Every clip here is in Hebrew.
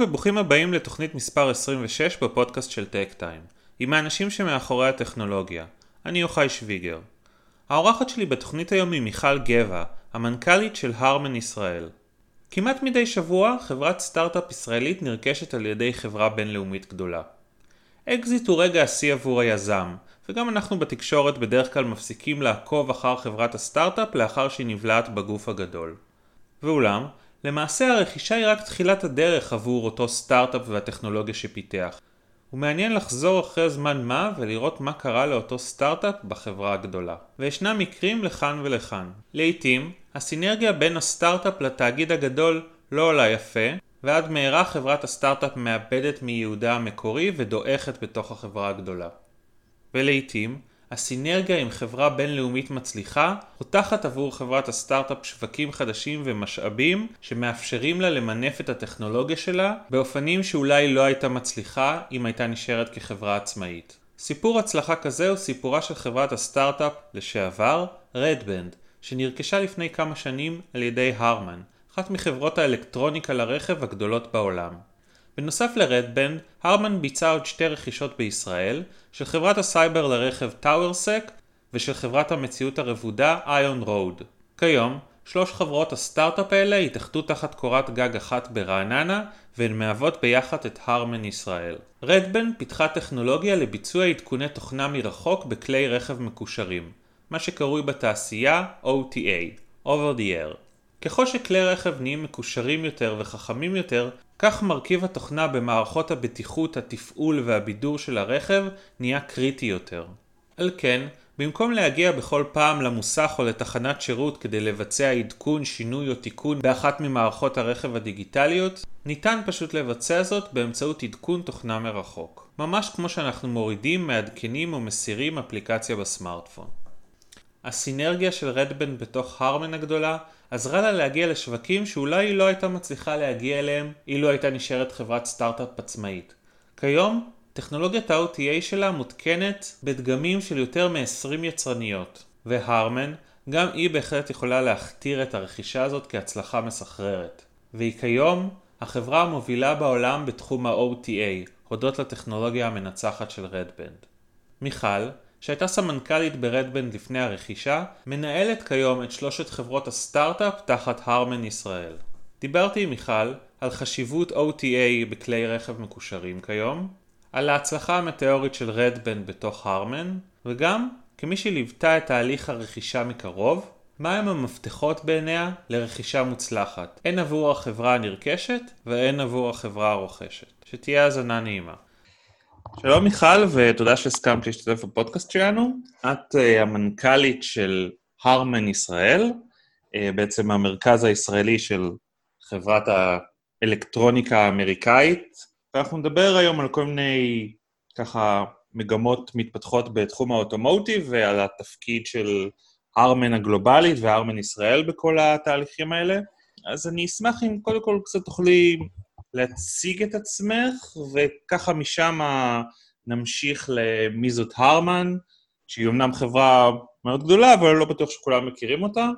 וברוכים הבאים לתוכנית מספר 26 בפודקאסט של Techtime, עם האנשים שמאחורי הטכנולוגיה. אני יוחאי שוויגר. האורחת שלי בתוכנית היום היא מיכל גבע, המנכ"לית של Harman ישראל. כמעט מדי שבוע חברת סטארט-אפ ישראלית נרכשת על ידי חברה בינלאומית גדולה. אקזיט הוא רגע השיא עבור היזם, וגם אנחנו בתקשורת בדרך כלל מפסיקים לעקוב אחר חברת הסטארט-אפ לאחר שהיא נבלעת בגוף הגדול. ואולם, למעשה הרכישה היא רק תחילת הדרך עבור אותו סטארט-אפ והטכנולוגיה שפיתח. הוא מעניין לחזור אחרי זמן מה ולראות מה קרה לאותו סטארט-אפ בחברה הגדולה. וישנם מקרים לכאן ולכאן. לעיתים, הסינרגיה בין הסטארט-אפ לתאגיד הגדול לא עולה יפה, ועד מהרה חברת הסטארט-אפ מאבדת מייעודה המקורי ודועכת בתוך החברה הגדולה. ולעיתים, הסינרגיה עם חברה בינלאומית מצליחה פותחת עבור חברת הסטארט-אפ שווקים חדשים ומשאבים שמאפשרים לה למנף את הטכנולוגיה שלה באופנים שאולי לא הייתה מצליחה אם הייתה נשארת כחברה עצמאית. סיפור הצלחה כזה הוא סיפורה של חברת הסטארט-אפ לשעבר, Redbend, שנרכשה לפני כמה שנים על ידי Harman, אחת מחברות האלקטרוניקה לרכב הגדולות בעולם. בנוסף ל Redbend, Harman ביצע עוד שתי רכישות בישראל, של חברת הסייבר לרכב TowerSec ושל חברת המציאות הרבודה iOnRoad. כיום, שלוש חברות הסטארט-אפ האלה התאחדו תחת קורת גג אחת ברעננה והן מהוות ביחד את Harman ישראל. Redbend פיתחה טכנולוגיה לביצוע עדכוני תוכנה מרחוק בכלי רכב מקושרים, מה שקרוי בתעשייה OTA, Over the Air. ככל שכלי רכב נהיים מקושרים יותר וחכמים יותר, כך מרכיב התוכנה במערכות הבטיחות, התפעול והבידור של הרכב נהיה קריטי יותר. על כן, במקום להגיע בכל פעם למוסך או לתחנת שירות כדי לבצע עדכון, שינוי או תיקון באחת ממערכות הרכב הדיגיטליות, ניתן פשוט לבצע זאת באמצעות עדכון תוכנה מרחוק. ממש כמו שאנחנו מורידים, מעדכנים או מסירים אפליקציה בסמארטפון. הסינרגיה של רדבנד בתוך הרמן הגדולה עזרה לה להגיע לשווקים שאולי היא לא הייתה מצליחה להגיע אליהם אילו הייתה נשארת חברת סטארט-אפ עצמאית. כיום, טכנולוגיית ה-OTA שלה מותקנת בדגמים של יותר מ-20 יצרניות, והרמן, גם היא בהחלט יכולה להכתיר את הרכישה הזאת כהצלחה מסחררת. והיא כיום החברה המובילה בעולם בתחום ה-OTA, הודות לטכנולוגיה המנצחת של רדבנד. מיכל, שהייתה סמנכ"לית ברדבנד לפני הרכישה, מנהלת כיום את שלושת חברות הסטארט-אפ תחת הרמן ישראל. דיברתי עם מיכל על חשיבות OTA בכלי רכב מקושרים כיום, על ההצלחה המטאורית של רדבנד בתוך הרמן, וגם, כמי שליוותה את תהליך הרכישה מקרוב, מהם המפתחות בעיניה לרכישה מוצלחת, הן עבור החברה הנרכשת והן עבור החברה הרוכשת. שתהיה האזנה נעימה. שלום מיכל, ותודה שהסכמת להשתתף בפודקאסט שלנו. את uh, המנכ"לית של הרמן ישראל, uh, בעצם המרכז הישראלי של חברת האלקטרוניקה האמריקאית, ואנחנו נדבר היום על כל מיני, ככה, מגמות מתפתחות בתחום האוטומוטיב ועל התפקיד של הרמן הגלובלית והרמן ישראל בכל התהליכים האלה. אז אני אשמח אם קודם כל קצת תוכלי להציג את עצמך, וככה משם נמשיך למי זאת הרמן, שהיא אמנם חברה מאוד גדולה, אבל לא בטוח שכולם מכירים אותה,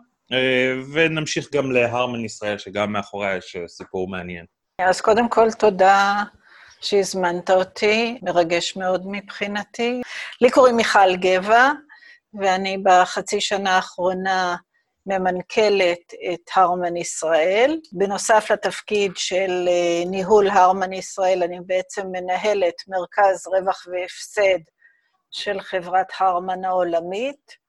ונמשיך גם להרמן ישראל, שגם מאחוריה יש סיפור מעניין. אז קודם כל, תודה שהזמנת אותי, מרגש מאוד מבחינתי. לי קוראים מיכל גבע, ואני בחצי שנה האחרונה ממנכ"לת את הרמן ישראל. בנוסף לתפקיד של אה, ניהול הרמן ישראל, אני בעצם מנהלת מרכז רווח והפסד של חברת הרמן העולמית,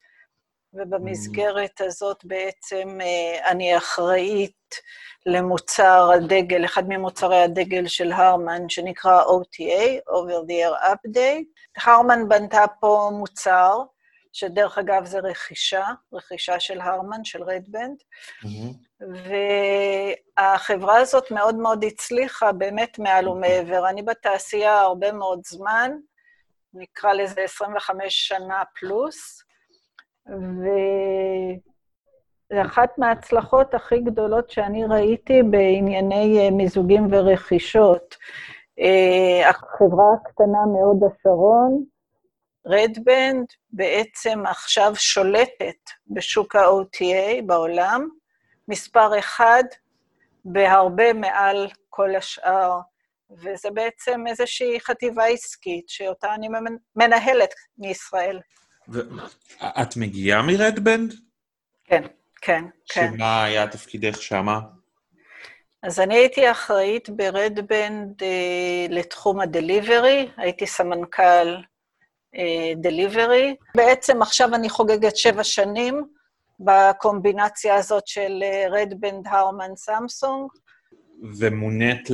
ובמסגרת הזאת בעצם אה, אני אחראית למוצר הדגל, אחד ממוצרי הדגל של הרמן, שנקרא OTA, Over the Air Update. הרמן בנתה פה מוצר שדרך אגב זה רכישה, רכישה של הרמן, של רדבנד, mm-hmm. והחברה הזאת מאוד מאוד הצליחה, באמת מעל ומעבר. אני בתעשייה הרבה מאוד זמן, נקרא לזה 25 שנה פלוס, וזו אחת מההצלחות הכי גדולות שאני ראיתי בענייני אה, מיזוגים ורכישות. אה, החברה הקטנה מאוד השרון, רדבנד בעצם עכשיו שולטת בשוק ה-OTA בעולם, מספר אחד בהרבה מעל כל השאר, וזה בעצם איזושהי חטיבה עסקית שאותה אני מנהלת מישראל. את מגיעה מרדבנד? כן, כן, כן. שמה היה תפקידך שמה? אז אני הייתי אחראית ברדבנד אה, לתחום הדליברי, הייתי סמנכ"ל דליברי. אה, בעצם עכשיו אני חוגגת שבע שנים בקומבינציה הזאת של רדבנד, הרמן, סמסונג. ומונית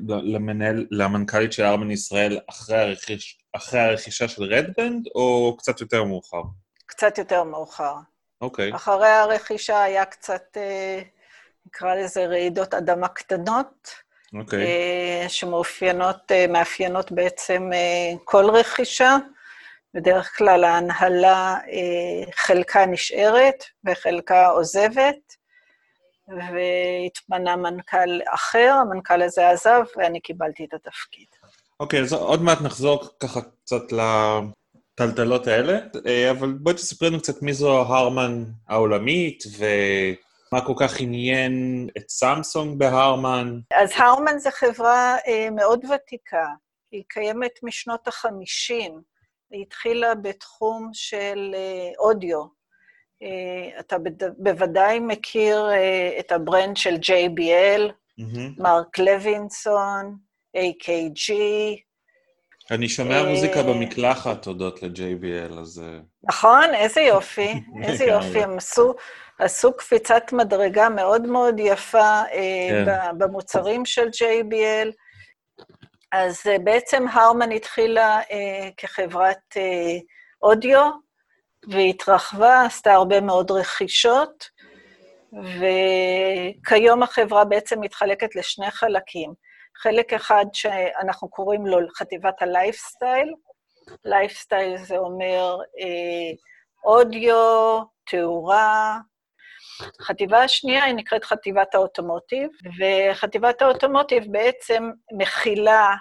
למנהל, למנכ"לית של ארמן ישראל אחרי, הרכיש, אחרי הרכישה של רדבנד, או קצת יותר מאוחר? קצת יותר מאוחר. אוקיי. Okay. אחרי הרכישה היה קצת, אה, נקרא לזה רעידות אדמה קטנות. אוקיי. Okay. אה, שמאופיינות, אה, מאפיינות בעצם כל רכישה. בדרך כלל ההנהלה, חלקה נשארת וחלקה עוזבת. והתמנה מנכ"ל אחר, המנכ"ל הזה עזב, ואני קיבלתי את התפקיד. אוקיי, okay, אז עוד מעט נחזור ככה קצת לטלטלות האלה, אה, אבל בואי תספרי לנו קצת מי זו הרמן העולמית, ומה כל כך עניין את סמסונג בהרמן. אז הרמן זו חברה אה, מאוד ותיקה, היא קיימת משנות ה-50, היא התחילה בתחום של אה, אודיו, אה, אתה בוודאי מכיר אה, את הברנד של JBL, מרק לוינסון, AKG. אני שומע אה, מוזיקה במקלחת תודות ל-JBL, אז... נכון, איזה יופי, איזה יופי. הם עשו, עשו קפיצת מדרגה מאוד מאוד יפה כן. במוצרים של JBL. אז בעצם Harman התחילה כחברת אודיו, והתרחבה, עשתה הרבה מאוד רכישות, וכיום החברה בעצם מתחלקת לשני חלקים. חלק אחד שאנחנו קוראים לו חטיבת ה lifestyle, lifestyle זה אומר אה, אודיו, תאורה. החטיבה השנייה היא נקראת חטיבת ה automotive, וחטיבת ה automotive בעצם מכילה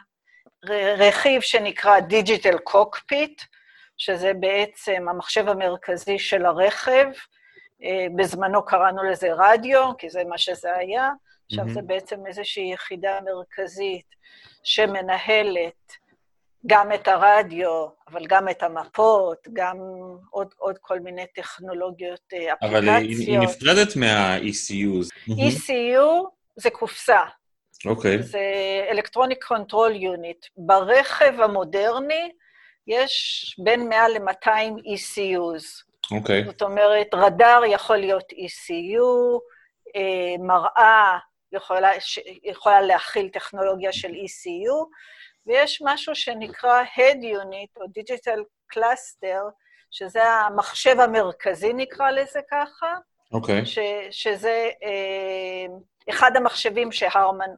רכיב שנקרא digital cockpit, שזה בעצם המחשב המרכזי של הרכב. אה, בזמנו קראנו לזה רדיו, כי זה מה שזה היה. עכשיו, mm-hmm. זה בעצם איזושהי יחידה מרכזית שמנהלת גם את הרדיו, אבל גם את המפות, גם עוד, עוד כל מיני טכנולוגיות, אפליקציות. אבל היא, היא נפרדת מה-ECU. ECU זה קופסה. אוקיי. Okay. זה Electronic Control Unit. ברכב המודרני יש בין 100 ל-200 ECUs. אוקיי. Okay. זאת אומרת, רדאר יכול להיות ECU, אה, מראה יכולה, יכולה להכיל טכנולוגיה של ECU, ויש משהו שנקרא Head Unit או Digital Cluster, שזה המחשב המרכזי, נקרא לזה ככה. אוקיי. Okay. שזה אה, אחד המחשבים שהרמן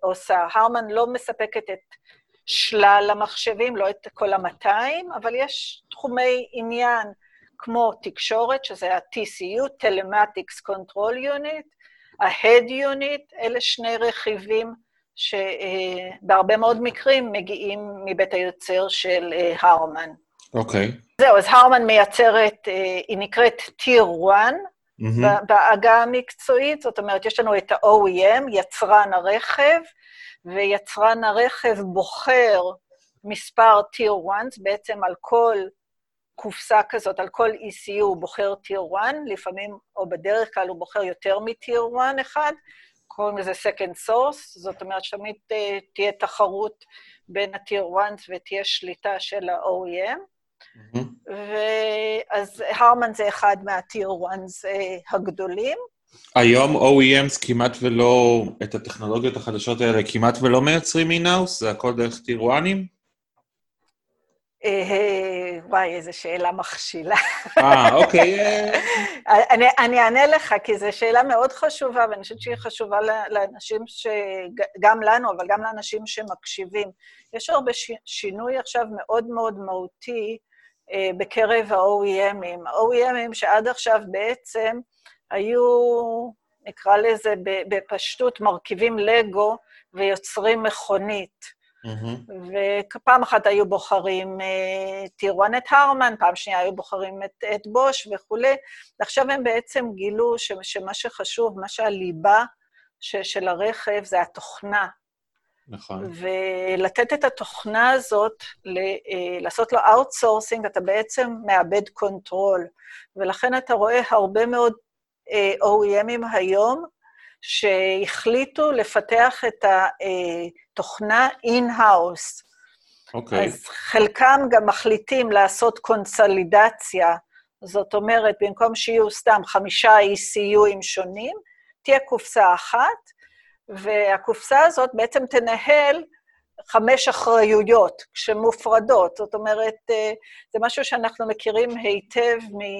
עושה. הרמן לא מספקת את שלל המחשבים, לא את כל ה-200, אבל יש תחומי עניין כמו תקשורת, שזה ה-TCU, Telematics Control Unit, ה-Head Unit, אלה שני רכיבים שבהרבה מאוד מקרים מגיעים מבית היוצר של הרמן. אוקיי. Okay. זהו, אז הרמן מייצרת, היא נקראת Tier 1, mm-hmm. בעגה המקצועית, זאת אומרת, יש לנו את ה-OEM, יצרן הרכב, ויצרן הרכב בוחר מספר Tier 1, בעצם על כל קופסה כזאת, על כל ECU הוא בוחר Tier 1, לפעמים, או בדרך כלל הוא בוחר יותר מ-Tier 1 אחד, קוראים לזה Second Source, זאת אומרת שתמיד uh, תהיה תחרות בין ה-Tier 1 ותהיה שליטה של ה-OEM. Mm-hmm. ואז הרמן זה אחד מה-Tier 1 uh, הגדולים. היום OEMs כמעט ולא, את הטכנולוגיות החדשות האלה כמעט ולא מייצרים אינאוס? זה הכל דרך טירואנים? אה, וואי, איזו שאלה מכשילה. אה, אוקיי. אני אענה לך, כי זו שאלה מאוד חשובה, ואני חושבת שהיא חשובה לאנשים ש... גם לנו, אבל גם לאנשים שמקשיבים. יש הרבה שינוי עכשיו מאוד מאוד מהותי אה, בקרב ה-OEMים. ה-OEMים שעד עכשיו בעצם היו, נקרא לזה בפשטות, מרכיבים לגו ויוצרים מכונית. Mm-hmm. ופעם אחת היו בוחרים uh, טירואן את הרמן, פעם שנייה היו בוחרים את, את בוש וכולי, ועכשיו הם בעצם גילו ש, שמה שחשוב, מה שהליבה ש, של הרכב זה התוכנה. נכון. ולתת את התוכנה הזאת, ל, אה, לעשות לו outsourcing, אתה בעצם מאבד control. ולכן אתה רואה הרבה מאוד אה, OEMים היום, שהחליטו לפתח את התוכנה in-house. אוקיי. אז חלקם גם מחליטים לעשות קונסולידציה, זאת אומרת, במקום שיהיו סתם חמישה ECUים שונים, תהיה קופסה אחת, והקופסה הזאת בעצם תנהל חמש אחריויות שמופרדות. זאת אומרת, אה, זה משהו שאנחנו מכירים היטב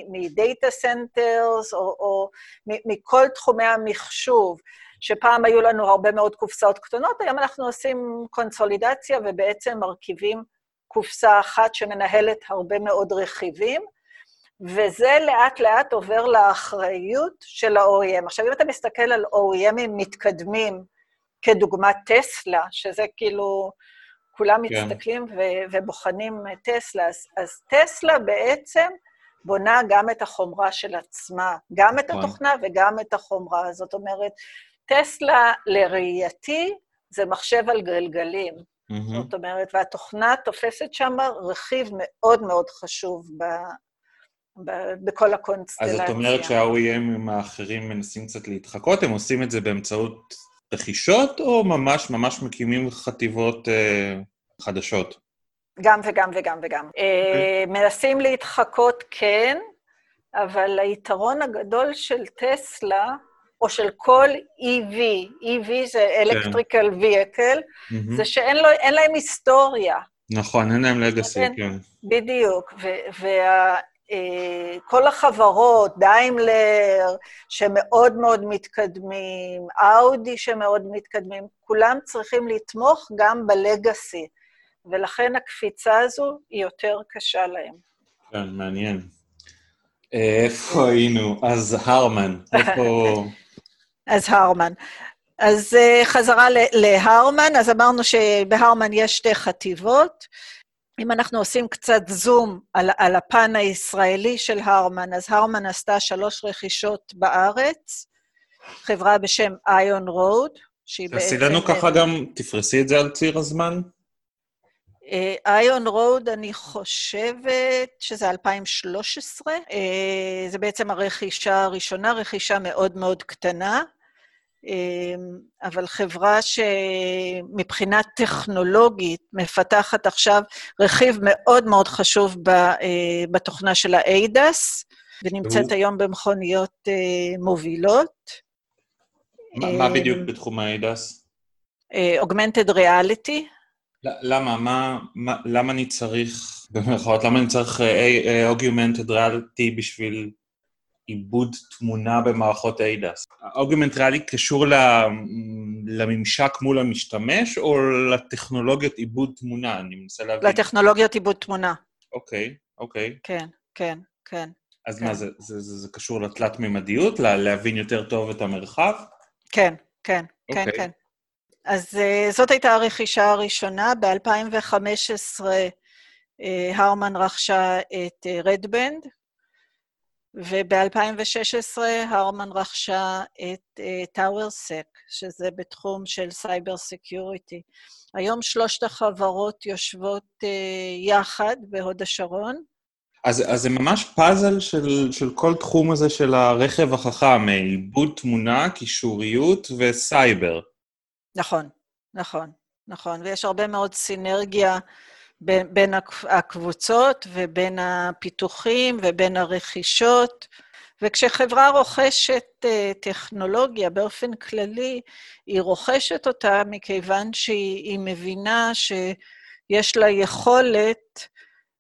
מ data centers, או, או מכל תחומי המחשוב, שפעם היו לנו הרבה מאוד קופסאות קטנות, היום אנחנו עושים קונסולידציה ובעצם מרכיבים קופסה אחת שמנהלת הרבה מאוד רכיבים, וזה לאט-לאט עובר לאחריות של ה-OEM. עכשיו, אם אתה מסתכל על OEMים מתקדמים, כדוגמת טסלה, שזה כאילו, כולם כן. מסתכלים ו- ובוחנים טסלה, אז, אז טסלה בעצם בונה גם את החומרה של עצמה, גם את נכון. התוכנה וגם את החומרה. זאת אומרת, טסלה, לראייתי, זה מחשב על גלגלים. Mm-hmm. זאת אומרת, והתוכנה תופסת שם רכיב מאוד מאוד חשוב ב, ב, בכל הקונסטלציה. אז את אומרת שה-OEM האחרים מנסים קצת להתחקות, הם עושים את זה באמצעות רכישות, או ממש ממש מקימים חטיבות אה, חדשות? גם וגם וגם וגם. Okay. אה, אוקיי. מנסים להתחקות, כן, אבל היתרון הגדול של טסלה, או של כל EV, EV זה electrical כן. vehicle, mm-hmm. זה שאין לו, להם היסטוריה. נכון, אין להם לגאסי, כן. בדיוק, וה... כל החברות, דיימלר, שמאוד מאוד מתקדמים, אאודי שמאוד מתקדמים, כולם צריכים לתמוך גם בלגאסי, ולכן הקפיצה הזו היא יותר קשה להם. כן, מעניין. איפה היינו? אז הרמן, איפה... אז הרמן. אז חזרה להרמן, אז אמרנו שבהרמן יש שתי חטיבות. אם אנחנו עושים קצת זום על, על הפן הישראלי של הרמן, אז הרמן עשתה שלוש רכישות בארץ, חברה בשם איון רוד, שהיא בעצם... תעשי לנו ככה גם, תפרסי את זה על ציר הזמן. איון רוד, אני חושבת שזה 2013. אה, זה בעצם הרכישה הראשונה, רכישה מאוד מאוד קטנה. אמ, אבל חברה שמבחינה טכנולוגית מפתחת עכשיו רכיב מאוד מאוד חשוב אה, בתוכנה של ה-ADAS, ונמצאת היום במכוניות אה, מובילות. מה בדיוק אמ, בתחום ה-ADAS? אה, Augmented Reality. למה? מה, מה, למה אני צריך, במירכאות, למה אני צריך Augmented Reality בשביל עיבוד תמונה במערכות ADAS. האוגמנט ריאלי קשור לממשק מול המשתמש, או לטכנולוגיות עיבוד תמונה? אני מנסה להבין. לטכנולוגיות עיבוד תמונה. אוקיי, אוקיי. כן, כן, כן. אז כן. מה, זה, זה, זה, זה קשור לתלת-ממדיות? להבין יותר טוב את המרחב? כן, כן, כן אוקיי. כן, כן. אז uh, זאת הייתה הרכישה הראשונה. ב-2015 uh, Harman רכשה את Redbend, uh, וב-2016 Harman רכשה את TowerSec, uh, שזה בתחום של cyber security. היום שלושת החברות יושבות uh, יחד בהוד השרון. אז, אז זה ממש פאזל של, של כל תחום הזה של הרכב החכם, עיבוד תמונה, קישוריות וסייבר. נכון, נכון, נכון. ויש הרבה מאוד סינרגיה בין, בין הקבוצות ובין הפיתוחים ובין הרכישות. וכשחברה רוכשת uh, טכנולוגיה באופן כללי, היא רוכשת אותה מכיוון שהיא מבינה שיש לה יכולת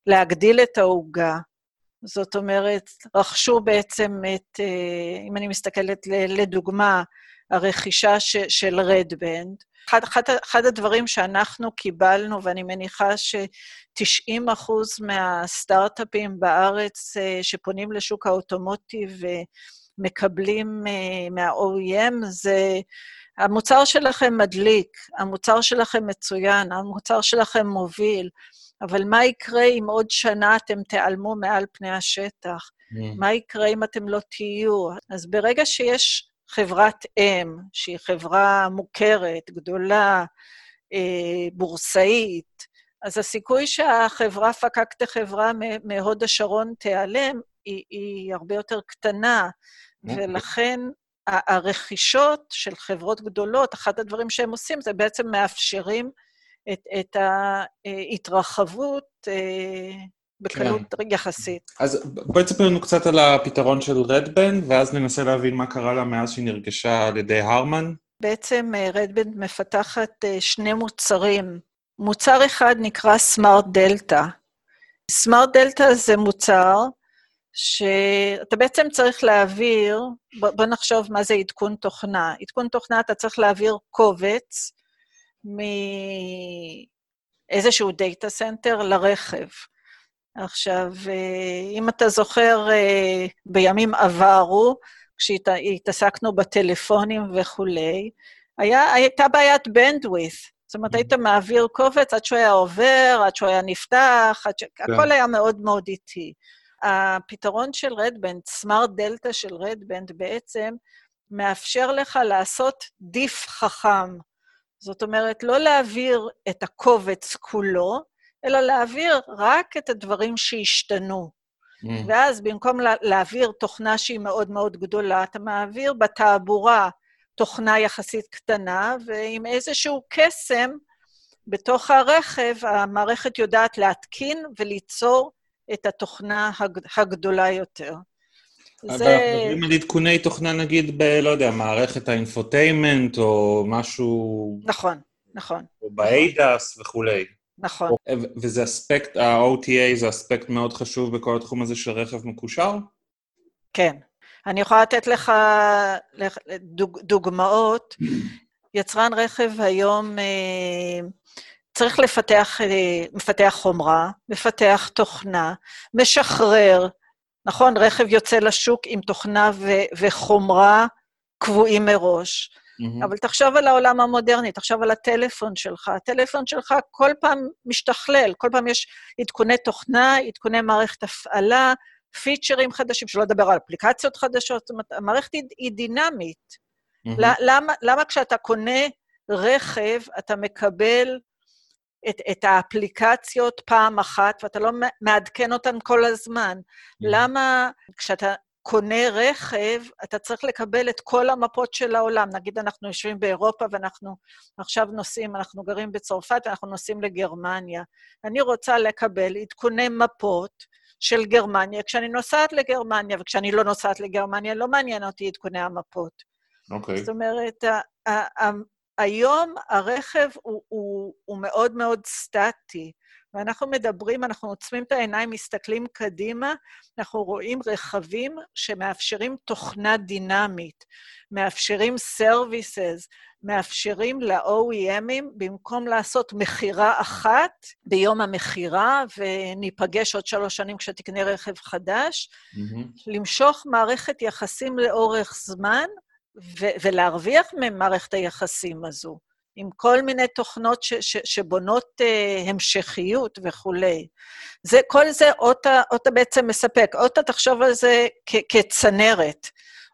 להגדיל את העוגה. זאת אומרת, רכשו בעצם את, uh, אם אני מסתכלת לדוגמה, הרכישה של רדבנד, אחד, אחד, אחד הדברים שאנחנו קיבלנו, ואני מניחה ש-90 אחוז מהסטארט-אפים בארץ אה, שפונים לשוק האוטומוטיב ומקבלים אה, מה-OEM, זה המוצר שלכם מדליק, המוצר שלכם מצוין, המוצר שלכם מוביל, אבל מה יקרה אם עוד שנה אתם תיעלמו מעל פני השטח? Mm. מה יקרה אם אתם לא תהיו? אז ברגע שיש חברת אם, שהיא חברה מוכרת, גדולה, אה, בורסאית, אז הסיכוי שהחברה פקקטה חברה מהוד השרון תיעלם היא, היא הרבה יותר קטנה, אוקיי. ולכן הרכישות של חברות גדולות, אחד הדברים שהם עושים זה בעצם מאפשרים את, את ההתרחבות אה, בקלות כן. יחסית. אז בואי תספר לנו קצת על הפתרון של רדבן, ואז ננסה להבין מה קרה לה מאז שהיא נרגשה על ידי הרמן. בעצם Redbend אה, מפתחת אה, שני מוצרים. מוצר אחד נקרא Smart Delta. Smart Delta זה מוצר שאתה בעצם צריך להעביר, בוא נחשוב מה זה עדכון תוכנה. עדכון תוכנה, אתה צריך להעביר קובץ מאיזשהו data center לרכב. עכשיו, אה, אם אתה זוכר, אה, בימים עברו, כשהתעסקנו בטלפונים וכולי, היה, הייתה בעיית bandwidth. זאת אומרת, היית מעביר קובץ עד שהוא היה עובר, עד שהוא היה נפתח, עד ש... כן. הכל היה מאוד מאוד איטי. הפתרון של רדבנד, סמארט דלתא של רדבנד, בעצם מאפשר לך לעשות דיף חכם. זאת אומרת, לא להעביר את הקובץ כולו, אלא להעביר רק את הדברים שהשתנו. Mm. ואז במקום לה, להעביר תוכנה שהיא מאוד מאוד גדולה, אתה מעביר בתעבורה תוכנה יחסית קטנה, ועם איזשהו קסם בתוך הרכב, המערכת יודעת להתקין וליצור את התוכנה הגדולה יותר. זה... אנחנו מדברים על עדכוני תוכנה, נגיד, ב... לא יודע, מערכת האינפוטיימנט, או משהו... נכון, נכון. או ב-ADAS וכולי. נכון. וזה אספקט, ה-OTA זה אספקט מאוד חשוב בכל התחום הזה של רכב מקושר? כן. אני יכולה לתת לך דוג, דוגמאות. יצרן רכב היום אה, צריך לפתח, אה, מפתח חומרה, מפתח תוכנה, משחרר, נכון? רכב יוצא לשוק עם תוכנה ו- וחומרה קבועים מראש. Mm-hmm. אבל תחשוב על העולם המודרני, תחשוב על הטלפון שלך. הטלפון שלך כל פעם משתכלל, כל פעם יש עדכוני תוכנה, עדכוני מערכת הפעלה, פיצ'רים חדשים, שלא לדבר על אפליקציות חדשות, זאת אומרת, המערכת היא, היא דינמית. Mm-hmm. למה, למה כשאתה קונה רכב, אתה מקבל את, את האפליקציות פעם אחת, ואתה לא מעדכן אותן כל הזמן? Mm-hmm. למה כשאתה קונה רכב, אתה צריך לקבל את כל המפות של העולם. נגיד אנחנו יושבים באירופה ואנחנו עכשיו נוסעים, אנחנו גרים בצרפת ואנחנו נוסעים לגרמניה. אני רוצה לקבל עדכוני מפות של גרמניה כשאני נוסעת לגרמניה, וכשאני לא נוסעת לגרמניה, לא מעניין אותי עדכוני המפות. אוקיי. Okay. זאת אומרת, היום הרכב הוא, הוא, הוא מאוד מאוד סטטי. ואנחנו מדברים, אנחנו עוצמים את העיניים, מסתכלים קדימה, אנחנו רואים רכבים שמאפשרים תוכנה דינמית, מאפשרים services, מאפשרים ל-OEMים, במקום לעשות מכירה אחת ביום המכירה, וניפגש עוד שלוש שנים כשתקנה רכב חדש, mm-hmm. למשוך מערכת יחסים לאורך זמן, ו- ולהרוויח ממערכת היחסים הזו. עם כל מיני תוכנות ש, ש, שבונות uh, המשכיות וכולי. זה, כל זה אוטה, אוטה בעצם מספק. אוטה, תחשוב על זה כ, כצנרת.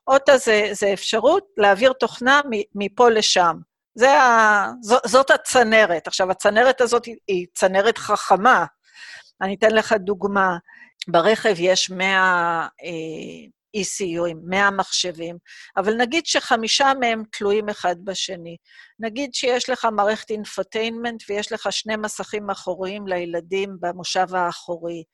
אוטה זה, זה אפשרות להעביר תוכנה מפה לשם. זה ה, ז, זאת הצנרת. עכשיו, הצנרת הזאת היא, היא צנרת חכמה. אני אתן לך דוגמה. ברכב יש 100 ECUים, 100 מחשבים, אבל נגיד שחמישה מהם תלויים אחד בשני. נגיד שיש לך מערכת infotainment ויש לך שני מסכים אחוריים לילדים במושב האחורי.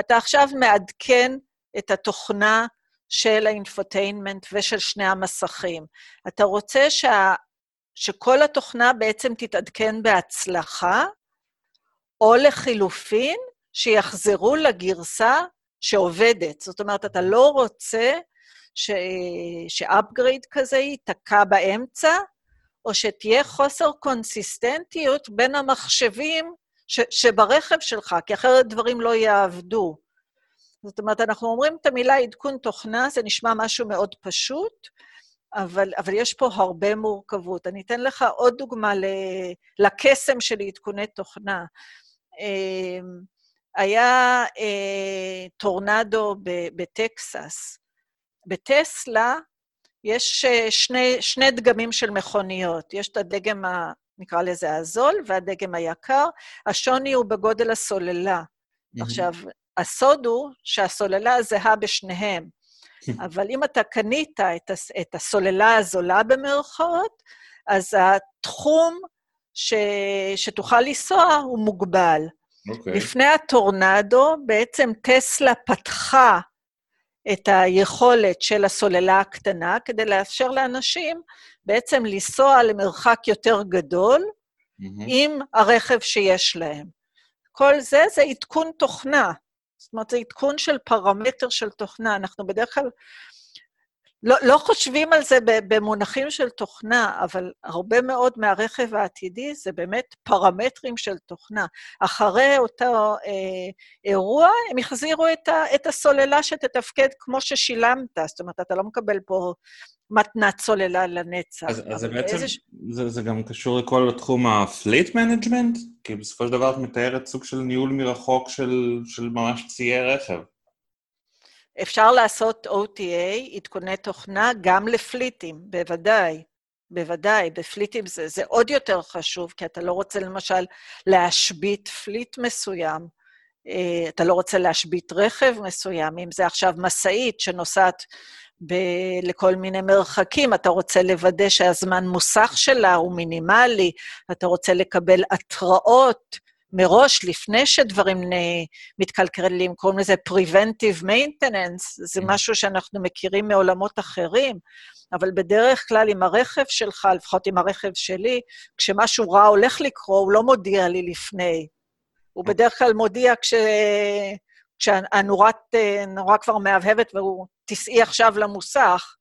אתה עכשיו מעדכן את התוכנה של ה infotainment ושל שני המסכים. אתה רוצה שה... שכל התוכנה בעצם תתעדכן בהצלחה, או לחילופין, שיחזרו לגרסה שעובדת. זאת אומרת, אתה לא רוצה ש... שאפגריד כזה ייתקע באמצע, או שתהיה חוסר קונסיסטנטיות בין המחשבים ש... שברכב שלך, כי אחרת דברים לא יעבדו. זאת אומרת, אנחנו אומרים את המילה עדכון תוכנה, זה נשמע משהו מאוד פשוט, אבל, אבל יש פה הרבה מורכבות. אני אתן לך עוד דוגמה ל... לקסם של עדכוני תוכנה. היה אה, טורנדו בטקסס. בטסלה יש שני, שני דגמים של מכוניות. יש את הדגם, ה, נקרא לזה הזול, והדגם היקר. השוני הוא בגודל הסוללה. Mm-hmm. עכשיו, הסוד הוא שהסוללה זהה בשניהם, אבל אם אתה קנית את, את הסוללה הזולה במרכאות, אז התחום ש, שתוכל לנסוע הוא מוגבל. Okay. אוקיי. לפני הטורנדו, בעצם טסלה פתחה את היכולת של הסוללה הקטנה כדי לאפשר לאנשים בעצם לנסוע למרחק יותר גדול mm-hmm. עם הרכב שיש להם. כל זה זה עדכון תוכנה. זאת אומרת, זה עדכון של פרמטר של תוכנה. אנחנו בדרך כלל לא, לא חושבים על זה במונחים של תוכנה, אבל הרבה מאוד מהרכב העתידי זה באמת פרמטרים של תוכנה. אחרי אותו אה, אירוע, הם יחזירו את, ה, את הסוללה שתתפקד כמו ששילמת. זאת אומרת, אתה לא מקבל פה מתנת סוללה לנצח. אז, אז זה בעצם, איזה... זה, זה גם קשור לכל תחום הפליט מנג'מנט? כי בסופו של דבר את מתארת סוג של ניהול מרחוק של, של ממש ציי רכב. אפשר לעשות OTA, עדכוני תוכנה, גם ל fleetים, בוודאי. בוודאי, ב fleetים זה, זה עוד יותר חשוב, כי אתה לא רוצה למשל להשבית פליט מסוים, אה, אתה לא רוצה להשבית רכב מסוים, אם זה עכשיו משאית שנוסעת ב- לכל מיני מרחקים, אתה רוצה לוודא שהזמן מוסך שלה הוא מינימלי, אתה רוצה לקבל התראות מראש, לפני שדברים מתקלקלים, קוראים לזה Preventive Maintenance, זה mm. משהו שאנחנו מכירים מעולמות אחרים, אבל בדרך כלל עם הרכב שלך, לפחות עם הרכב שלי, כשמשהו רע הולך לקרות, הוא לא מודיע לי לפני. הוא mm. בדרך כלל מודיע כש... כשהנורה כבר מהבהבת והוא, תיסעי עכשיו למוסך,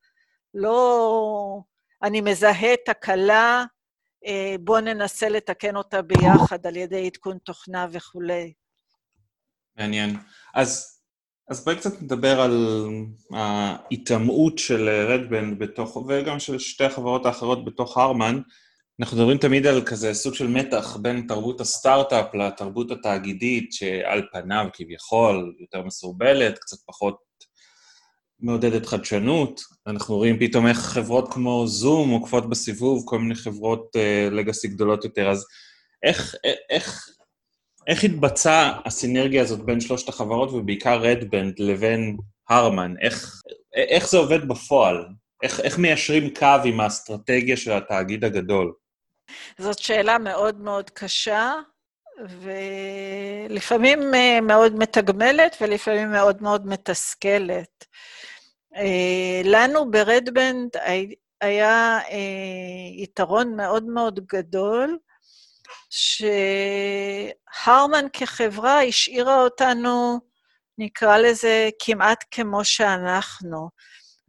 לא... אני מזהה תקלה, אה, בואו ננסה לתקן אותה ביחד על ידי עדכון תוכנה וכולי. מעניין. אז, אז בואי קצת נדבר על ההיטמעות של רדבנד בתוך, וגם של שתי החברות האחרות בתוך הרמן. אנחנו מדברים תמיד על כזה סוג של מתח בין תרבות הסטארט-אפ לתרבות התאגידית, שעל פניו כביכול יותר מסורבלת, קצת פחות מעודדת חדשנות. אנחנו רואים פתאום איך חברות כמו זום עוקפות בסיבוב, כל מיני חברות לגאסי uh, גדולות יותר. אז איך, איך, איך התבצעה הסינרגיה הזאת בין שלושת החברות, ובעיקר רדבנד, לבין הרמן? איך, איך זה עובד בפועל? איך, איך מיישרים קו עם האסטרטגיה של התאגיד הגדול? זאת שאלה מאוד מאוד קשה, ולפעמים אה, מאוד מתגמלת ולפעמים מאוד מאוד מתסכלת. אה, לנו ברדבנד היה אה, יתרון מאוד מאוד גדול, שהרמן כחברה השאירה אותנו, נקרא לזה, כמעט כמו שאנחנו.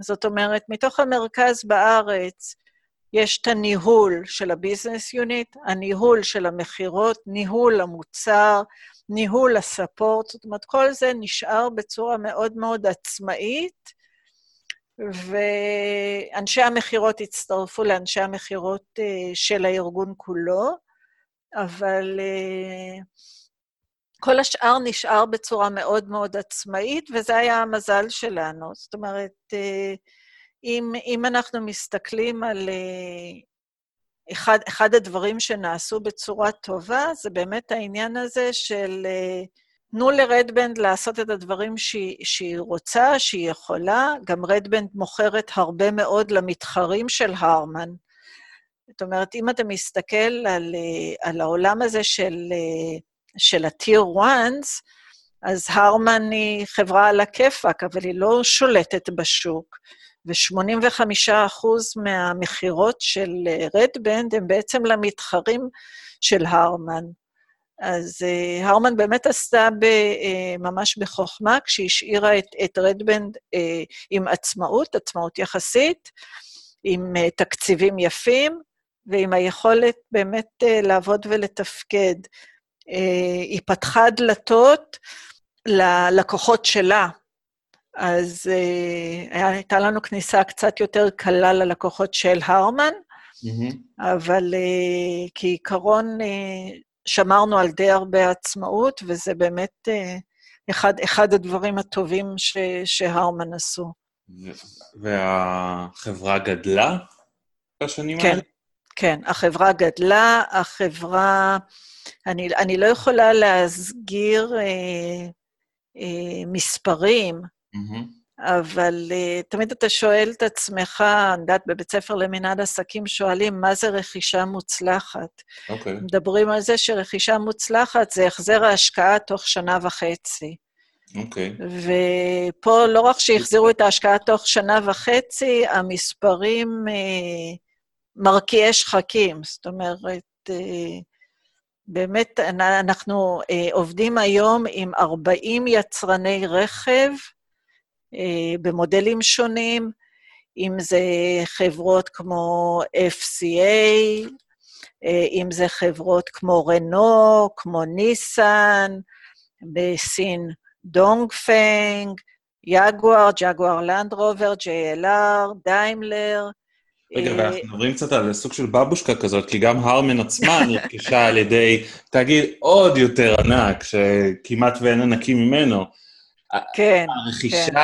זאת אומרת, מתוך המרכז בארץ יש את הניהול של הביזנס יוניט, הניהול של המכירות, ניהול המוצר, ניהול הספורט, זאת אומרת, כל זה נשאר בצורה מאוד מאוד עצמאית, ואנשי המכירות הצטרפו לאנשי המכירות אה, של הארגון כולו, אבל אה, כל השאר נשאר בצורה מאוד מאוד עצמאית, וזה היה המזל שלנו. זאת אומרת, אה, אם, אם אנחנו מסתכלים על אחד, אחד הדברים שנעשו בצורה טובה, זה באמת העניין הזה של תנו לרדבנד לעשות את הדברים שהיא, שהיא רוצה, שהיא יכולה. גם רדבנד מוכרת הרבה מאוד למתחרים של הרמן. זאת אומרת, אם אתה מסתכל על, על העולם הזה של, של ה-Tier 1, אז הרמן היא חברה על הכיפאק, אבל היא לא שולטת בשוק. ו-85% מהמכירות של רדבנד הם בעצם למתחרים של הרמן. אז uh, הרמן באמת עשתה ב, uh, ממש בחוכמה, כשהשאירה את, את רדבנד uh, עם עצמאות, עצמאות יחסית, עם uh, תקציבים יפים, ועם היכולת באמת uh, לעבוד ולתפקד. Uh, היא פתחה דלתות ללקוחות שלה, אז uh, הייתה לנו כניסה קצת יותר קלה ללקוחות של הרמן, mm-hmm. אבל uh, כעיקרון, uh, שמרנו על די הרבה עצמאות, וזה באמת אה, אחד, אחד הדברים הטובים ש, שהרמן עשו. והחברה גדלה בשנים כן, האלה? כן, החברה גדלה, החברה... אני, אני לא יכולה להסגיר אה, אה, מספרים, Mm-hmm. אבל uh, תמיד אתה שואל את עצמך, אני יודעת, בבית ספר למנהל עסקים שואלים, מה זה רכישה מוצלחת? אוקיי. מדברים על זה שרכישה מוצלחת זה החזר ההשקעה תוך שנה וחצי. אוקיי. ופה לא רק שהחזירו את ההשקעה תוך שנה וחצי, המספרים אה, מרקיעי שחקים. זאת אומרת, אה, באמת, אנחנו אה, עובדים היום עם 40 יצרני רכב, אה, במודלים שונים, אם זה חברות כמו FCA, אה, אם זה חברות כמו רנו, כמו ניסן, בסין Dongfeng, יגואר, Jaguar Land Rover, JLR, Daimler. רגע, ואנחנו מדברים קצת על סוג של בבושקה כזאת, כי גם Harman עצמה נרכשה על ידי תאגיד עוד יותר ענק, שכמעט ואין ענקים ממנו. כן, הרכישה, כן.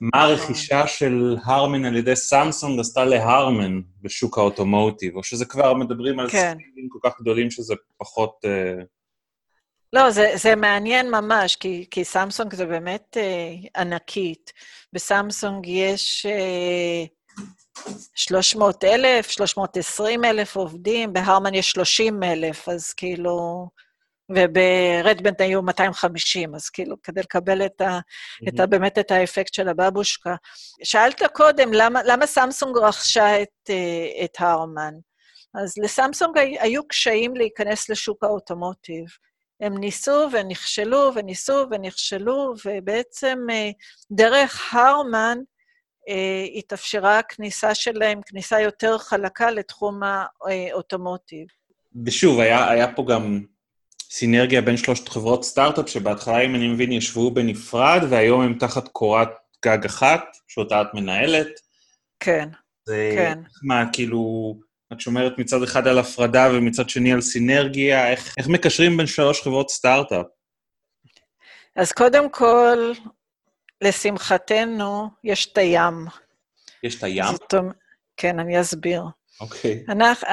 מה הרכישה של Harman על ידי סמסונג עשתה ל Harman בשוק ה automotive, או שזה כבר מדברים על כן. ספינים כל כך גדולים שזה פחות... Uh... לא, זה, זה מעניין ממש, כי, כי סמסונג זה באמת uh, ענקית. בסמסונג יש uh, 300 אלף, 320 אלף עובדים, ב Harman יש 30 אלף, אז כאילו... וב Redbend היו 250, אז כאילו, כדי לקבל את ה, mm-hmm. את ה, באמת את האפקט של הבבושקה. שאלת קודם, למה, למה סמסונג רכשה את, אה, את Harman? אז לסמסונג היו קשיים להיכנס לשוק האוטומוטיב. הם ניסו ונכשלו וניסו ונכשלו, ובעצם אה, דרך הרמן אה, התאפשרה הכניסה שלהם, כניסה יותר חלקה לתחום האוטומוטיב. ושוב, היה, היה פה גם סינרגיה בין שלושת חברות סטארט-אפ, שבהתחלה, אם אני מבין, ישבו בנפרד, והיום הם תחת קורת גג אחת, שאותה את מנהלת. כן, זה, כן. מה, כאילו, את שומרת מצד אחד על הפרדה ומצד שני על סינרגיה, איך, איך מקשרים בין שלוש חברות סטארט-אפ? אז קודם כל, לשמחתנו, יש את הים. יש את הים? זאת, כן, אני אסביר. אוקיי. אנחנו,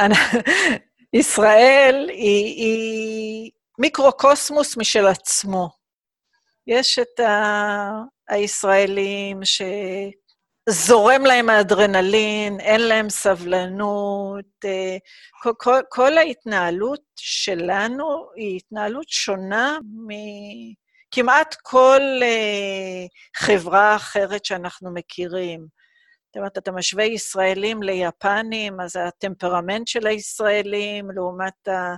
ישראל היא, היא מיקרוקוסמוס משל עצמו. יש את ה... הישראלים שזורם להם האדרנלין, אין להם סבלנות. אה, כל, כל, כל ההתנהלות שלנו היא התנהלות שונה מכמעט כל אה, חברה אחרת שאנחנו מכירים. זאת אומרת, אתה משווה ישראלים ליפנים, אז הטמפרמנט של הישראלים לעומת ה...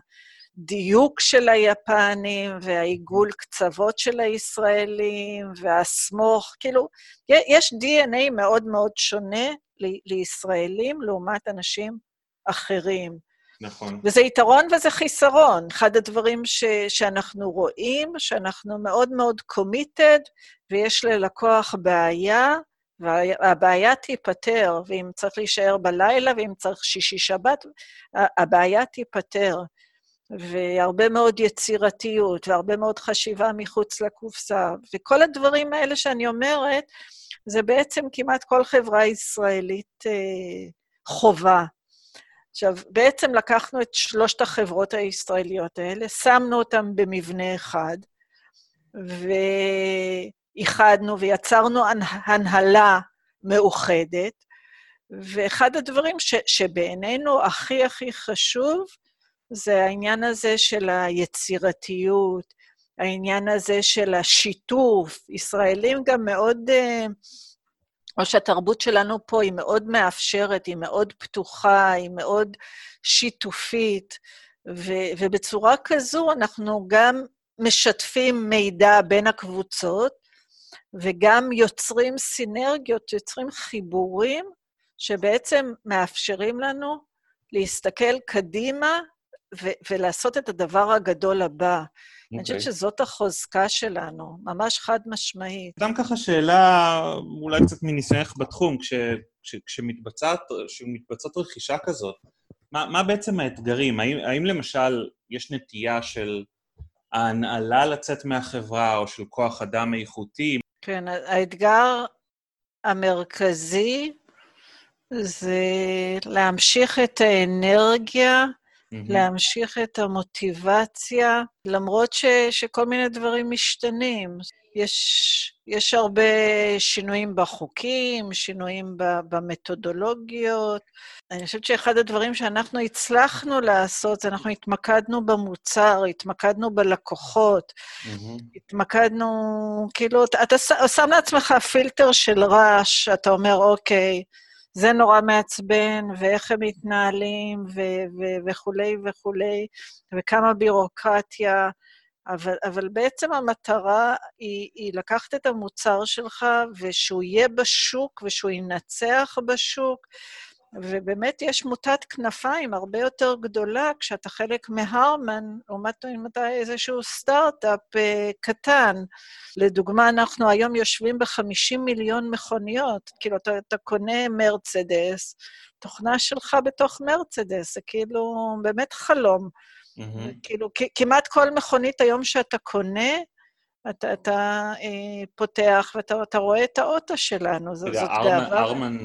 הדיוק של היפנים והעיגול קצוות של הישראלים והסמוך, כאילו, יש DNA מאוד מאוד שונה לישראלים לעומת אנשים אחרים. נכון. וזה יתרון וזה חיסרון. אחד הדברים ש, שאנחנו רואים, שאנחנו מאוד מאוד committed, ויש ללקוח בעיה, והבעיה תיפתר, ואם צריך להישאר בלילה, ואם צריך שישי-שבת, הבעיה תיפתר. והרבה מאוד יצירתיות, והרבה מאוד חשיבה מחוץ לקופסה, וכל הדברים האלה שאני אומרת, זה בעצם כמעט כל חברה ישראלית אה, חובה. עכשיו, בעצם לקחנו את שלושת החברות הישראליות האלה, שמנו אותן במבנה אחד, ואיחדנו ויצרנו הנהלה מאוחדת, ואחד הדברים ש, שבעינינו הכי הכי חשוב, זה העניין הזה של היצירתיות, העניין הזה של השיתוף. ישראלים גם מאוד, אה, או שהתרבות שלנו פה היא מאוד מאפשרת, היא מאוד פתוחה, היא מאוד שיתופית, ו- ובצורה כזו אנחנו גם משתפים מידע בין הקבוצות, וגם יוצרים סינרגיות, יוצרים חיבורים, שבעצם מאפשרים לנו להסתכל קדימה ולעשות את הדבר הגדול הבא. Okay. אני חושבת אוקיי. שזאת החוזקה שלנו, ממש חד משמעית. סתם ככה שאלה, אולי קצת מניסיונך בתחום, כש, כש, כשמתבצעת, כשמתבצעת רכישה כזאת, מה, מה בעצם האתגרים? האם, האם למשל יש נטייה של ההנהלה לצאת מהחברה, או של כוח אדם איכותי? כן, האתגר המרכזי זה להמשיך את האנרגיה, mm-hmm. להמשיך את המוטיבציה, למרות ש, שכל מיני דברים משתנים. יש, יש הרבה שינויים בחוקים, שינויים במתודולוגיות. אני חושבת שאחד הדברים שאנחנו הצלחנו לעשות, אנחנו התמקדנו במוצר, התמקדנו בלקוחות, mm-hmm. התמקדנו, כאילו, אתה, אתה שם לעצמך פילטר של רעש, אתה אומר, אוקיי, זה נורא מעצבן, ואיך הם מתנהלים, ו- ו- וכולי וכולי, וכמה בירוקרטיה. אבל, אבל בעצם המטרה היא, היא לקחת את המוצר שלך ושהוא יהיה בשוק ושהוא ינצח בשוק, ובאמת יש מוטת כנפיים הרבה יותר גדולה כשאתה חלק מהרמן, לעומת אם אתה איזשהו סטארט-אפ uh, קטן. לדוגמה, אנחנו היום יושבים ב-50 מיליון מכוניות, כאילו, אתה, אתה קונה מרצדס, תוכנה שלך בתוך מרצדס, זה כאילו באמת חלום. Mm-hmm. כאילו, כמעט כל מכונית היום שאתה קונה, אתה, אתה אה, פותח ואתה רואה את האוטו שלנו, זאת גאווה. ארמן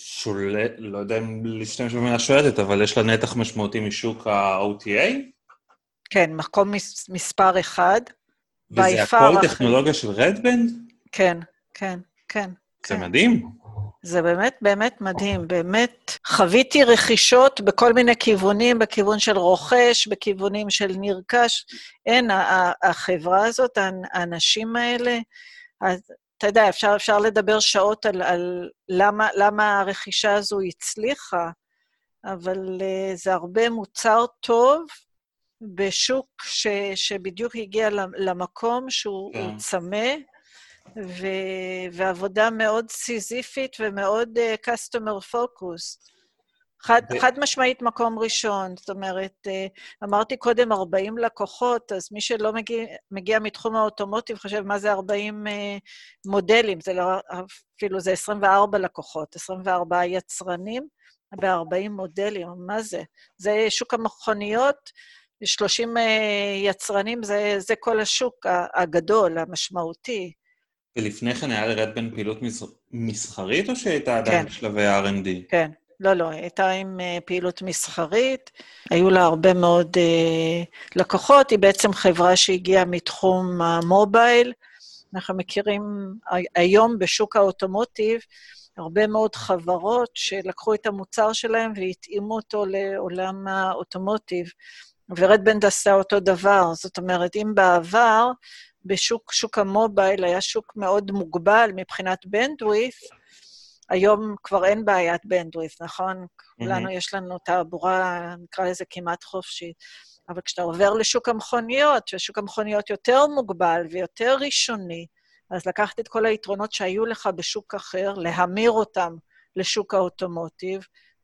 שולט, לא יודע אם להשתמש במילה שולטת, אבל יש לה נתח משמעותי משוק ה-OTA? כן, מקום מס, מספר אחד. וזה הכל טכנולוגיה של רדבנד? כן, כן, כן. זה כן. מדהים. זה באמת באמת מדהים, באמת חוויתי רכישות בכל מיני כיוונים, בכיוון של רוכש, בכיוונים של נרכש. אין, החברה הזאת, האנשים האלה, אתה יודע, אפשר, אפשר לדבר שעות על, על למה, למה הרכישה הזו הצליחה, אבל uh, זה הרבה מוצר טוב בשוק ש, שבדיוק הגיע למקום שהוא כן. צמא, ו, ועבודה מאוד סיזיפית ומאוד uh, customer focused. חד, ו... חד משמעית מקום ראשון, זאת אומרת, אה, אמרתי קודם 40 לקוחות, אז מי שלא מגיע, מגיע מתחום האוטומוטיב חושב, מה זה 40 אה, מודלים? זה לא, אפילו זה 24 לקוחות, 24 יצרנים ב-40 מודלים, מה זה? זה שוק המכוניות, 30 אה, יצרנים, זה, זה כל השוק הגדול, המשמעותי. ולפני כן היה לרדבן פעילות מסחרית, או שהייתה עדיין כן. בשלבי R&D? כן, לא, לא, היא הייתה עם uh, פעילות מסחרית, היו לה הרבה מאוד uh, לקוחות, היא בעצם חברה שהגיעה מתחום המובייל. אנחנו מכירים היום בשוק האוטומוטיב הרבה מאוד חברות שלקחו את המוצר שלהם והתאימו אותו לעולם האוטומוטיב, ורדבנד עשה אותו דבר. זאת אומרת, אם בעבר בשוק שוק המובייל היה שוק מאוד מוגבל מבחינת בנדווית', היום כבר אין בעיית בנדווית', נכון? Mm-hmm. כולנו יש לנו תעבורה, נקרא לזה כמעט חופשית. אבל כשאתה עובר לשוק המכוניות, ששוק המכוניות יותר מוגבל ויותר ראשוני, אז לקחת את כל היתרונות שהיו לך בשוק אחר, להמיר אותם לשוק האוטומוטיב,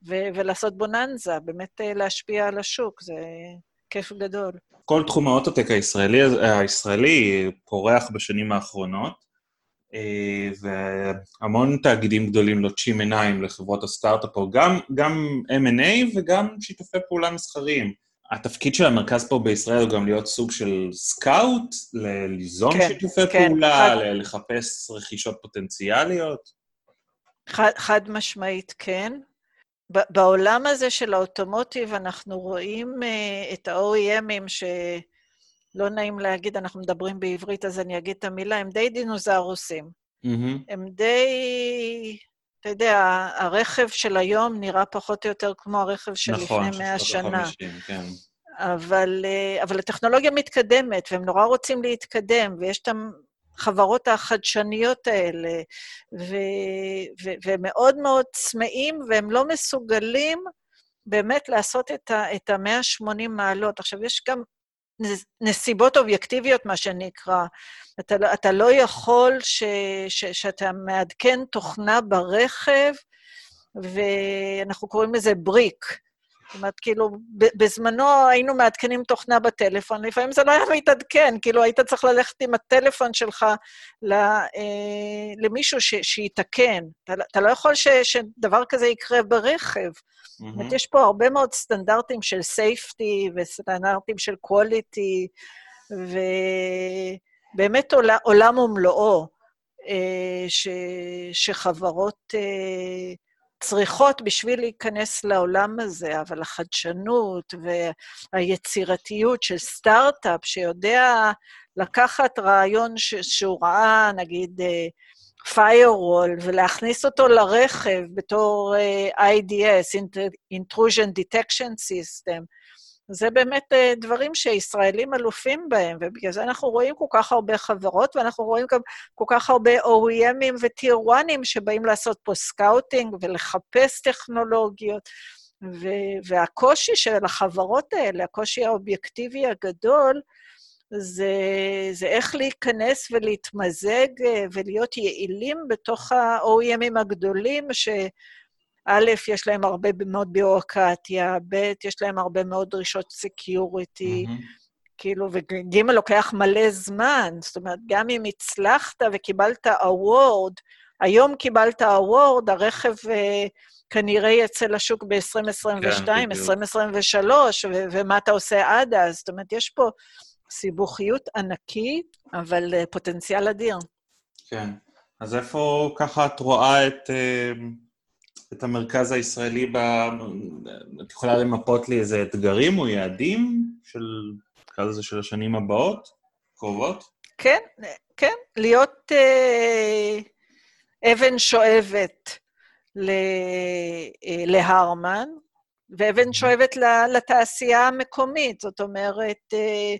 ו- ולעשות בוננזה, באמת אה, להשפיע על השוק, זה כיף גדול. כל תחום האוטוטק הישראלי, הישראלי פורח בשנים האחרונות. והמון תאגידים גדולים לוטשים עיניים לחברות הסטארט-אפ, גם, גם M&A וגם שיתופי פעולה מסחריים. התפקיד של המרכז פה בישראל הוא גם להיות סוג של סקאוט, ליזום כן, שיתופי כן, פעולה, חד... לחפש רכישות פוטנציאליות? חד, חד משמעית כן. בעולם הזה של האוטומוטיב אנחנו רואים uh, את ה-OEMים ש... לא נעים להגיד, אנחנו מדברים בעברית, אז אני אגיד את המילה, הם די דינוזאורוסים. Mm-hmm. הם די... אתה יודע, הרכב של היום נראה פחות או יותר כמו הרכב של נכון, לפני מאה שנה. נכון, של 50, כן. אבל, אה, אבל הטכנולוגיה מתקדמת, והם נורא רוצים להתקדם, ויש את החברות החדשניות האלה, ו, ו, והם מאוד מאוד צמאים, והם לא מסוגלים באמת לעשות את ה-180 מעלות. עכשיו, יש גם נסיבות אובייקטיביות, מה שנקרא. אתה, לא, אתה לא יכול ש, ש, שאתה מעדכן תוכנה ברכב, ואנחנו קוראים לזה בריק. זאת אומרת, כאילו, בזמנו היינו מעדכנים תוכנה בטלפון, לפעמים זה לא היה מתעדכן, כאילו, היית צריך ללכת עם הטלפון שלך אה, למישהו ש, שיתקן. אתה, אתה לא יכול ש, שדבר כזה יקרה ברכב. זאת mm-hmm. אומרת, יש פה הרבה מאוד סטנדרטים של safety וסטנדרטים של quality, ובאמת עולם ומלואו. ש, שחברות צריכות בשביל להיכנס לעולם הזה, אבל החדשנות והיצירתיות של סטארט-אפ שיודע לקחת רעיון ש, שהוא ראה, נגיד, firewall, ולהכניס אותו לרכב בתור IDS, Intrusion Detection System, זה באמת דברים שישראלים אלופים בהם, ובגלל זה אנחנו רואים כל כך הרבה חברות, ואנחנו רואים גם כל כך הרבה OEMים ו tier 1 שבאים לעשות פה scouting ולחפש טכנולוגיות. והקושי של החברות האלה, הקושי האובייקטיבי הגדול, זה, זה איך להיכנס ולהתמזג ולהיות יעילים בתוך ה-OEMים הגדולים, ש... א', יש להם הרבה מאוד ביורוקרטיה, ב', יש להם הרבה מאוד דרישות security, mm-hmm. כאילו, וג' לוקח מלא זמן, זאת אומרת, גם אם הצלחת וקיבלת אוורד, היום קיבלת אוורד, הרכב uh, כנראה יצא לשוק ב-2022, כן, 2023, ו- ומה אתה עושה עד אז? זאת אומרת, יש פה סיבוכיות ענקית, אבל uh, פוטנציאל אדיר. כן. אז איפה ככה את רואה את... Uh... את המרכז הישראלי, ב... את יכולה למפות לי איזה אתגרים או יעדים של, נקרא לזה, של השנים הבאות, קרובות? כן, כן, להיות אה, אבן שואבת ל, אה, להרמן, ואבן שואבת לתעשייה המקומית. זאת אומרת, אה,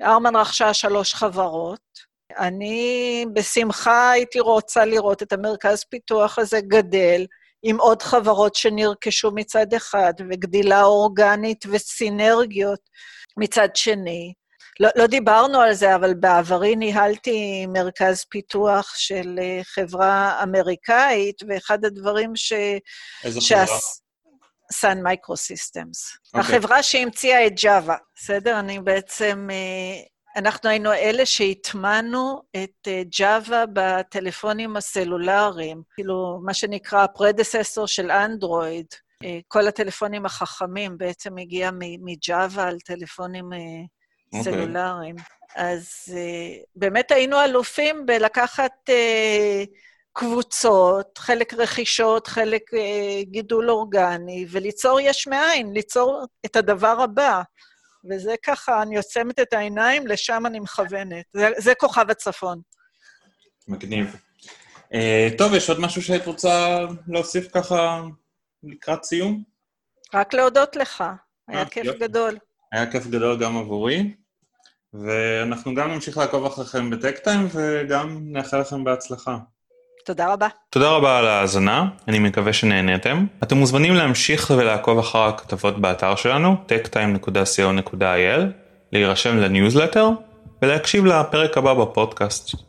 הרמן רכשה שלוש חברות. אני בשמחה הייתי רוצה לראות את המרכז פיתוח הזה גדל, עם עוד חברות שנרכשו מצד אחד, וגדילה אורגנית וסינרגיות מצד שני. לא, לא דיברנו על זה, אבל בעברי ניהלתי מרכז פיתוח של אה, חברה אמריקאית, ואחד הדברים ש... איזה שה... חברה? Sun Microsystems. החברה שהמציאה את Java, בסדר? אני בעצם אה, אנחנו היינו אלה שהטמנו את ג'אווה בטלפונים הסלולריים, כאילו, מה שנקרא הפרדססור של אנדרואיד. אה, כל הטלפונים החכמים בעצם הגיע מג'אווה על טלפונים okay. אה, אוקיי. סלולריים. אז uh, באמת היינו אלופים בלקחת קבוצות, חלק רכישות, חלק גידול אורגני, וליצור יש מאין, ליצור את הדבר הבא. וזה ככה, אני עוצמת את העיניים, לשם אני מכוונת. זה, זה כוכב הצפון. מגניב. Uh, טוב, יש עוד משהו שהיית רוצה להוסיף ככה לקראת סיום? רק להודות לך, היה כיף יופי. גדול. היה כיף גדול גם עבורי, ואנחנו גם נמשיך לעקוב אחריכם בטק-טיים, וגם נאחל לכם בהצלחה. תודה רבה. תודה רבה על ההאזנה, אני מקווה שנהניתם. אתם מוזמנים להמשיך ולעקוב אחר הכתבות באתר שלנו, techtime.co.il, להירשם לניוזלטר ולהקשיב לפרק הבא בפודקאסט.